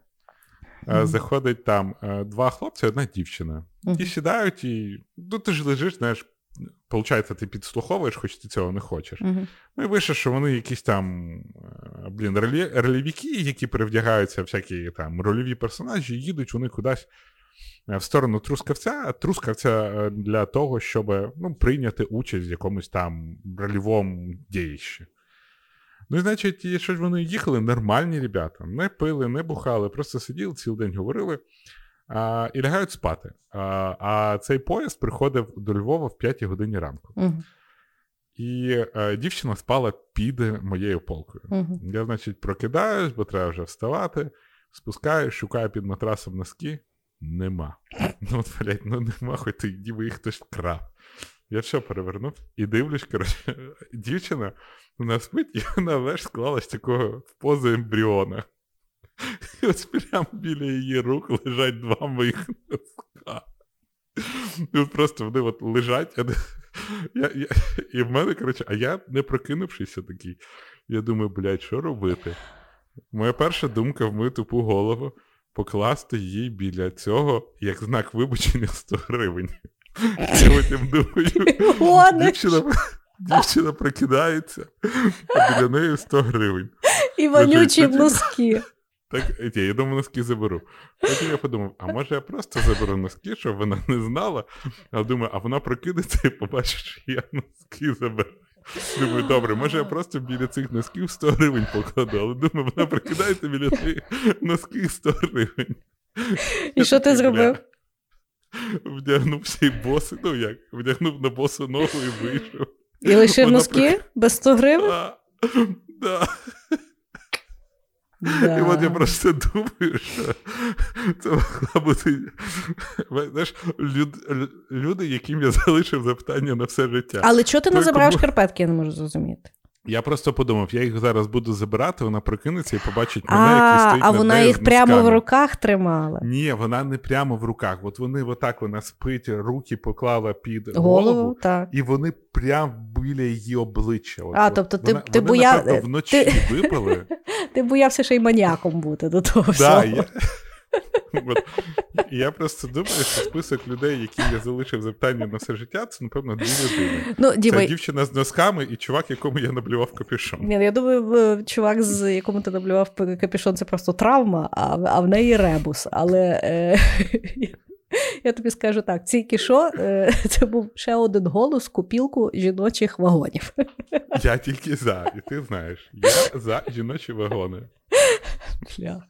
Мгм. Заходить там е, два хлопці, одна дівчина. Мгм. І сідають, і ну ти ж лежиш, знаєш, Получається, ти підслуховуєш, хоч ти цього не хочеш. Угу. Ну і вийшло, що вони якісь там, е, блін, ролі, рольовики, які перевдягаються, всякі там рольові персонажі, їдуть вони кудись е, в сторону трускавця, трускавця е, для того, щоб ну, прийняти участь в якомусь там рольовому діячі. Ну, і, значить, і що ж вони їхали, нормальні ребята, не пили, не бухали, просто сиділи, цілий день говорили а, і лягають спати. А, а цей поїзд приходив до Львова в 5 годині ранку. Угу. І е, дівчина спала під моєю полкою. Угу. Я, значить, прокидаюсь, бо треба вже вставати, спускаюсь, шукаю під матрасом носки. Нема. Ну, от, блядь, ну нема, хоч ти ніби їх хтось вкрав. Я що перевернув і дивлюсь, коротше, дівчина вона спить, і вона веш склалась такого в позу ембріона. І ось прямо біля її рук лежать два моїх носка. І просто вони от лежать, я, я, і в мене, коротше, а я не прокинувшися такий. Я думаю, блядь, що робити? Моя перша думка в мою тупу голову покласти їй біля цього як знак вибачення 100 гривень. Я потім думаю, дівчина, дівчина прокидається, а біля неї 100 гривень. І вонючі носки. Так, я думаю, носки заберу. Потім я подумав, а може я просто заберу носки, щоб вона не знала. А думаю, а вона прокинеться і побачить, що я носки заберу. Думаю, добре, може я просто біля цих носків 100 гривень покладу, але думаю, вона прокидається біля цих носків 100 гривень. І що ти зробив? бля, Вдягнувся і боси, ну як, вдягнув на босу ногу і вийшов. І лишив Вона носки без 100 гривень? Да, да. Да. І от я просто думаю, що це могла бути знаєш, люд, люди, яким я залишив запитання на все життя. Але чого ти не забрав кому- шкарпетки, я не можу зрозуміти. Я просто подумав, я їх зараз буду забирати, вона прокинеться і побачить мене, який стоїть а над вона нею їх з прямо в носками. руках тримала. Ні, вона не прямо в руках. От вони отак вона спить, руки поклала під Голову, голову, так. і вони прямо біля її обличчя. От, А, от. тобто ти- Вона- ти вони, боя- напевно, ти- вночі випили. Ти боявся ще й маніаком бути до того Да, всього. я... От. І я просто думаю, що список людей, яким я залишив запитання на все життя, це, напевно, дві людини. Ну, Діма, Це дівчина з носками і чувак, якому я наблював капюшон. ні, я думаю, чувак, з якому ти наблював капюшон, це просто травма, а, в- а в неї ребус. Але е, я тобі скажу так: ці кішо е, це був ще один голос купілку жіночих вагонів. Я тільки за, і ти знаєш, я за жіночі вагони. Бляха.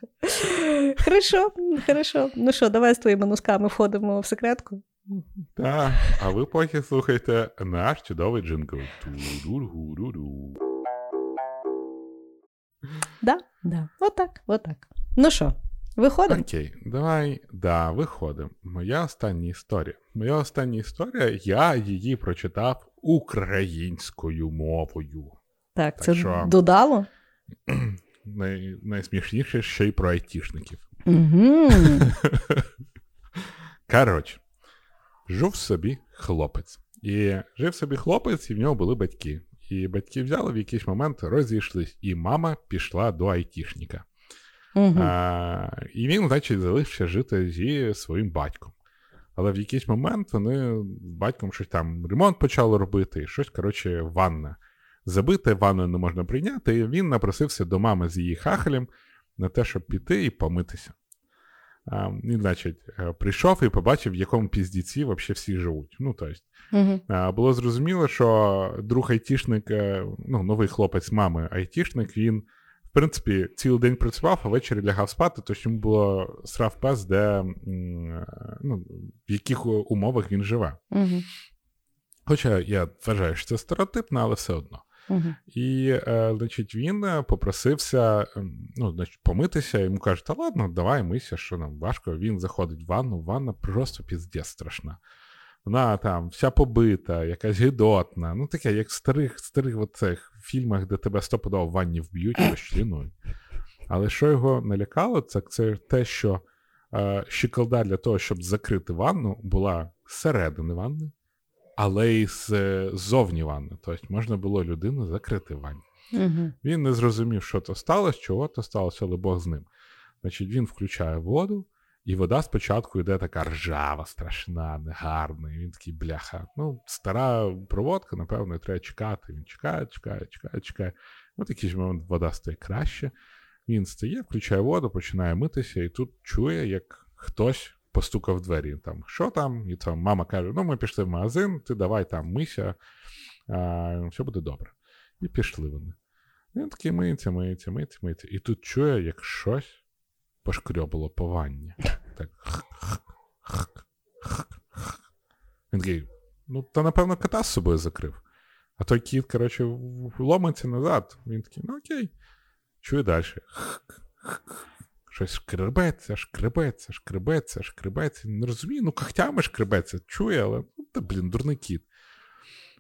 Хорошо, хорошо. Ну що, давай з твоїми носками входимо в секретку. Так, а ви поки слухайте наш чудовий джингл. Да, да. Отак, отак. Ну що, виходимо? Окей, давай, да, виходимо. Моя остання історія. Моя остання історія, я її прочитав українською мовою. Так, Так це що- додало? Най, найсмішніше ще й про айтішників. Угу. Коротше, жив собі хлопець. І жив собі хлопець, і в нього були батьки. І батьки взяли в якийсь момент, розійшлись, і мама пішла до айтішника. Угу. А, і він, значить, залишився жити зі своїм батьком. Але в якийсь момент вони з батьком щось там ремонт почали робити, і щось, коротше, ванна. Забите, ванну не можна прийняти, і він напросився до мами з її хахалем на те, щоб піти і помитися. А, він, значить, е, прийшов і побачив, в якому піздіці взагалі всі живуть. Ну, тобто, Угу. а, Було зрозуміло, що друг айтішник, е, ну, новий хлопець мами айтішник, він, в принципі, цілий день працював, а ввечері лягав спати, то йому було срав пес, де, е, ну, в яких умовах він живе. Угу. Хоча я вважаю, що це стереотипно, але все одно. Угу. І, е, значить, він е, попросився ем, ну, значить, помитися, йому кажуть, та ладно, давай мийся, що нам важко. Він заходить в ванну, ванна просто піздець страшна. Вона там вся побита, якась гидотна, ну таке, як в старих старих оцих фільмах, де тебе стопудово в ванні вб'ють розчленують. Але що його налякало, це, це те, що е, щиколда для того, щоб закрити ванну, була зсередини ванни, але й ззовні ванни. Тобто можна було людину закрити в ванні. Угу. Він не зрозумів, що то сталося, чого то сталося, але Бог з ним. Значить, він включає воду, і вода спочатку йде така ржава, страшна, негарна. І він такий бляха. Ну, стара проводка, напевно, треба чекати. Він чекає, чекає, чекає, чекає. От якийсь момент вода стає краще. Він стає, включає воду, починає митися, і тут чує, як хтось постукав в двері. Там, що там? І там мама каже: ну, ми пішли в магазин, ти давай там мийся, а, все буде добре. І пішли вони. Він такий миється, миється, миється, миється. І тут чує, як щось пошкрьобало по ванні. Так. Він такий, ну, та напевно кота з собою закрив. А той кіт, коротше, ломиться назад. Він такий, ну окей. Чує далі. Щось шкребеться, шкребеться, шкребеться, шкребеться. Не розумію, ну когтями шкребеться, чує, але ну, та, блін, дурний кіт.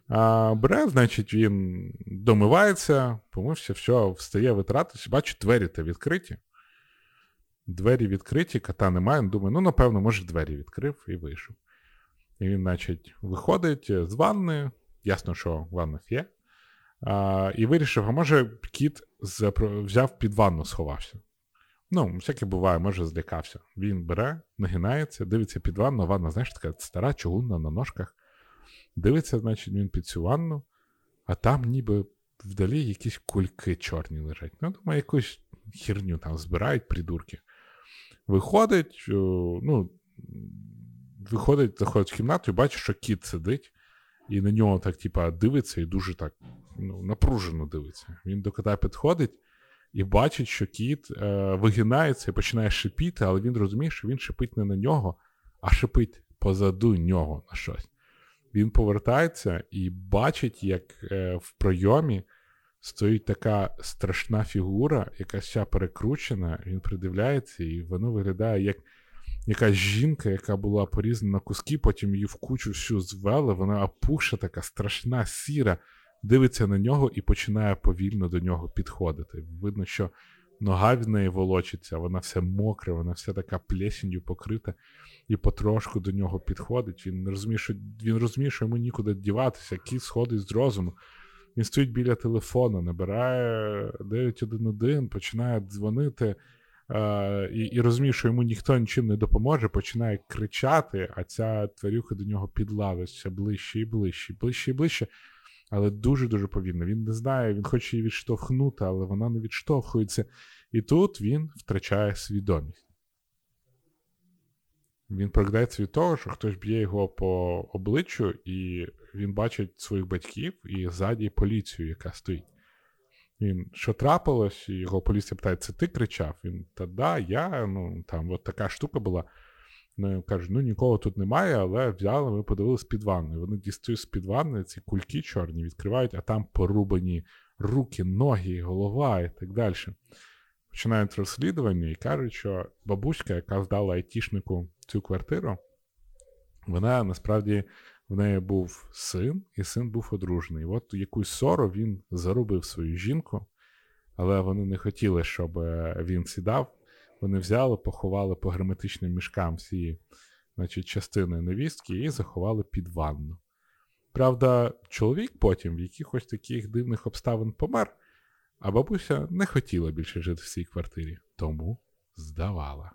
А, бере, значить, він домивається, помився, все, встає витратися. Бачу, двері то відкриті. Двері відкриті, кота немає. Він думає, ну, напевно, може, двері відкрив і вийшов. І він, значить, виходить з ванни, ясно, що ванна є. А, і вирішив, а може, кіт взяв під ванну, сховався. Ну, всяке буває, може, злякався. Він бере, нагинається, дивиться під ванну, ванна, знаєш, така стара, чугунна на ножках. Дивиться, значить, він під цю ванну, а там ніби вдалі якісь кульки чорні лежать. Ну, думаю, якусь херню там збирають придурки. Виходить, ну, виходить, заходить в кімнату і бачить, що кіт сидить, і на нього так, типа, дивиться і дуже так ну, напружено дивиться. Він до кота підходить і бачить, що кіт е, вигинається і починає шипіти, але він розуміє, що він шипить не на нього, а шипить позаду нього на щось. Він повертається і бачить, як е, в пройомі стоїть така страшна фігура, яка вся перекручена. Він придивляється, і воно виглядає як якась жінка, яка була порізана на куски, потім її в кучу всю звели, вона опуша, така страшна, сіра, дивиться на нього і починає повільно до нього підходити. Видно, що нога від неї волочиться, вона вся мокра, вона вся така плесенью покрита, і потрошку до нього підходить. Він розуміє, що він розуміє, що йому нікуди діватися, кіт сходить з розуму. Він стоїть біля телефону, набирає 911, починає дзвонити. Е, і, і розуміє, що йому ніхто нічим не допоможе, починає кричати, а ця тварюха до нього підлавиться ближче і ближче, ближче і ближче, але дуже-дуже повільно. Він не знає, він хоче її відштовхнути, але вона не відштовхується. І тут він втрачає свідомість. Він прокидається від того, що хтось б'є його по обличчю, і він бачить своїх батьків і ззаді поліцію, яка стоїть. Він, що трапилось, і його поліція питає, це ти кричав? Він, та да, я, ну, там от така штука була. Вони кажуть, ну нікого тут немає, але взяли, ми подивилися з-під ванни. Вони дістають з-під ванни ці кульки чорні, відкривають, а там порубані руки, ноги, голова і так далі. Починають розслідування і кажуть, що бабуська, яка здала айтішнику цю квартиру, вона насправді в неї був син, і син був одружений. От якусь ссору він зарубив свою жінку, але вони не хотіли, щоб е, він сідав. Вони взяли, поховали по герметичним мішкам всі значить, частини невістки і заховали під ванну. Правда, чоловік потім в якихось таких дивних обставин помер, а бабуся не хотіла більше жити в цій квартирі, тому здавала.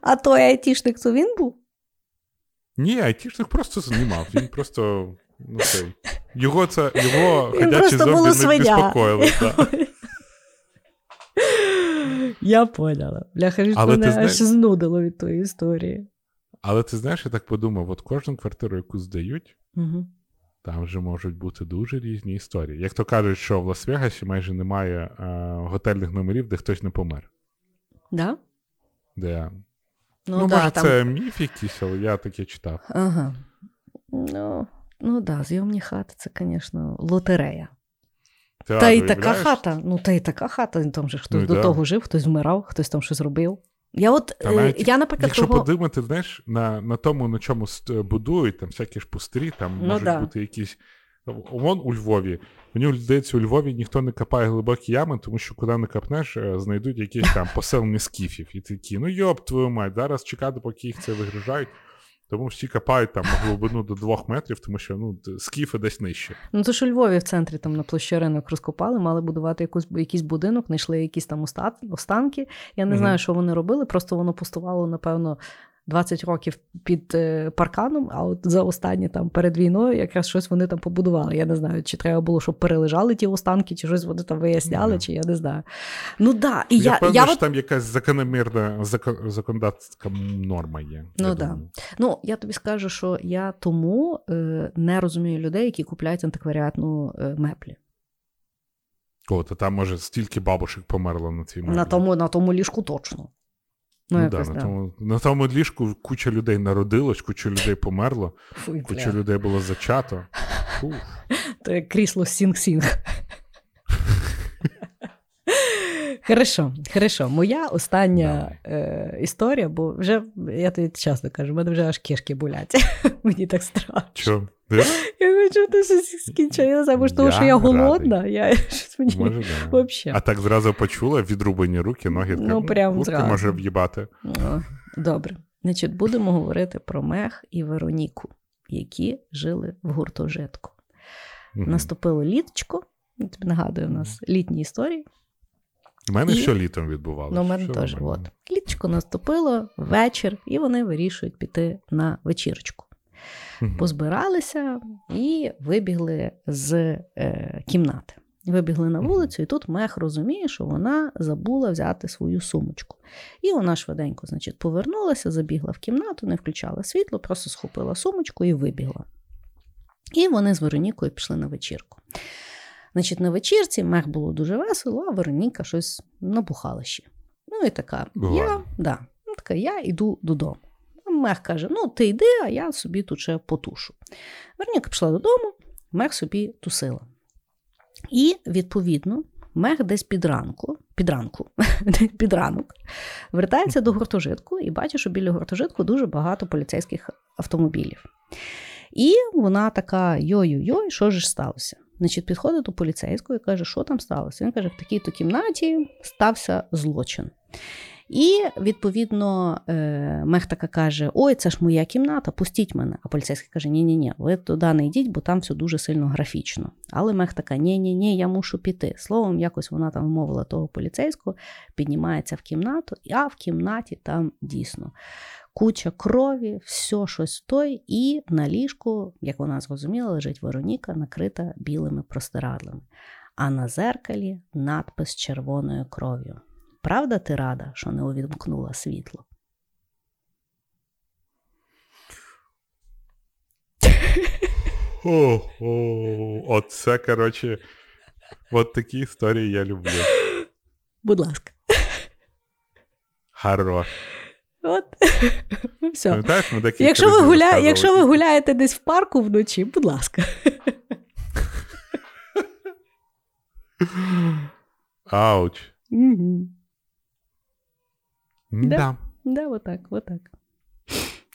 А той айтішник то він був? Ні, айтішник просто знімав. Він просто. Ну цей, Його це його ходячі зомбі не безпокоїли. Я поняла. Бляха, ж Але мене ти аж знудило від тої історії. Але ти знаєш, я так подумав: от кожну квартиру, яку здають, Угу. там вже можуть бути дуже різні історії. Як то кажуть, що в Лас-Вегасі майже немає е, готельних номерів, де хтось не помер. Да? Де... Ну, Ну, да, може, там... це міф якийсь, але я таке читав. Ага. Ну, ну да, зйомні хати це, звісно, лотерея. Ти та й уявляєш? така хата. Ну, та й така хата. Там же хтось Ну, до да. того жив, хтось вмирав, хтось там щось робив. Я от, Та е, навіть я, наприклад, Якщо того... подумати, знаєш, на, на тому, на чому будують, там всякі ж пустирі, там Ну, можуть да. бути якісь. Вон у Львові. Мені здається, у Львові ніхто не копає глибокі ями, тому що куди не копнеш, е, знайдуть якісь там поселення скіфів. І такі, ну йоп, твою мать, зараз чекати, поки їх це вигружають. Тому всі копають там на глибину до двох метрів, тому що ну, скіфи десь нижче. Ну, то що у Львові в центрі там на площі ринок розкопали, мали будувати якусь, якийсь будинок, знайшли якісь там оста- останки. Я не Мгм. знаю, що вони робили, просто воно пустувало, напевно, 20 років під е, парканом, а от за останні там перед війною якраз щось вони там побудували. Я не знаю, чи треба було, щоб перележали ті останки, чи щось вони там виясняли, Мгм. чи я не знаю. Ну да, і Я, я, впевнений, я, що от, там якась закономірна закон, законодавська норма є. Ну я да. думаю. ну, я тобі скажу, що я тому е, не розумію людей, які купляють антикваріатну е, меблі. О, то там, може, стільки бабушек померло на цій меблі. На тому, на тому ліжку точно. Ну, Ну, да, на, тому, на тому ліжку куча людей народилось, куча людей померло, Фуй, куча бля. людей було зачато. Фу. То як крісло Sing Sing. Хорошо, хорошо. Моя остання е, історія, бо вже я тобі часто кажу, в мене вже аж кишки болять. Мені так страшно. Що? Де? Я хочу. Я знаю, може, тому що Я я радий. голодна. Я щось мені Може, да. вообще. А так зразу почула відрубані руки, ноги. Ну, така, прям куртка зразу. може в'їбати. О, Добре. Значить, будемо говорити про Мех і Вероніку, які жили в гуртожитку. Наступило літочко. Тобі нагадую, у нас літні історії. У мене І- що літом відбувалося. Ну, у мене теж. От. Літочко наступило вечір, і вони вирішують піти на вечірочку. Позбиралися і вибігли з е, кімнати. Вибігли на вулицю, і тут мех розуміє, що вона забула взяти свою сумочку. І вона швиденько, значить, повернулася, забігла в кімнату, не включала світло, просто схопила сумочку і вибігла. І вони з Веронікою пішли на вечірку. Значить, на вечірці мех було дуже весело, а Вероніка щось набухала ще. Ну і така, я, да, ну, така, я йду додому. Мех каже: ну, ти йди, а я собі тут ще потушу. Вероніка пішла додому, мех собі тусила. І, відповідно, мех десь під ранку, під ранку, під ранок, вертається до гуртожитку і бачить, що біля гуртожитку дуже багато поліцейських автомобілів. І вона така: йой-йой, що ж сталося? Значить, підходить до поліцейського і каже, що там сталося. Він каже, в такій-то кімнаті стався злочин. І відповідно е, мех така каже: Ой, це ж моя кімната, пустіть мене. А поліцейський каже: Ні, ні, ні, ви туди не йдіть, бо там все дуже сильно графічно. Але мех така: Ні, ні, ні, я мушу піти. Словом, якось вона там вмовила того поліцейського, піднімається в кімнату, а в кімнаті там дійсно куча крові, все щось той, і на ліжку, як вона зрозуміла, лежить Вероніка, накрита білими простирадлами. А на зеркалі надпис червоною кров'ю. Правда, ти рада, що не увімкнула світло? О, о, оце, коротше, От такі історії я люблю. Будь ласка. Хорош. От. Ну, все. Пам'ятаєш, ми декілька Якщо ви, гуля... Якщо ви гуляєте десь в парку вночі, будь ласка. Ауч. Мгм. Да. Да. Да, отак, отак.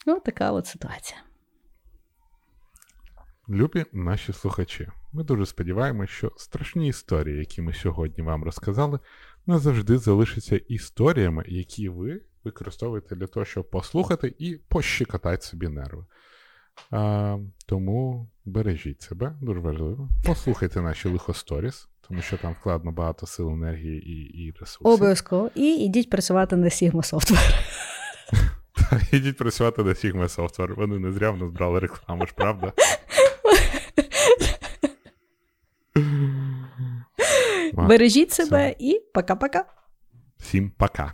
Вот така от ситуація. Любі наші слухачі, ми дуже сподіваємося, що страшні історії, які ми сьогодні вам розказали, назавжди залишаться історіями, які ви використовуєте для того, щоб послухати і пощекотати собі нерви. А, тому бережіть себе, дуже важливо. Послухайте наші лихосторіс, тому що там вкладно багато сил, енергії і, і ресурсів. Обов'язково. І йдіть працювати на Sigma Software. Ідіть працювати на Sigma Software. Вони не зря в нас брали рекламу, ж правда? Бережіть себе і пока-пока. Всім пока.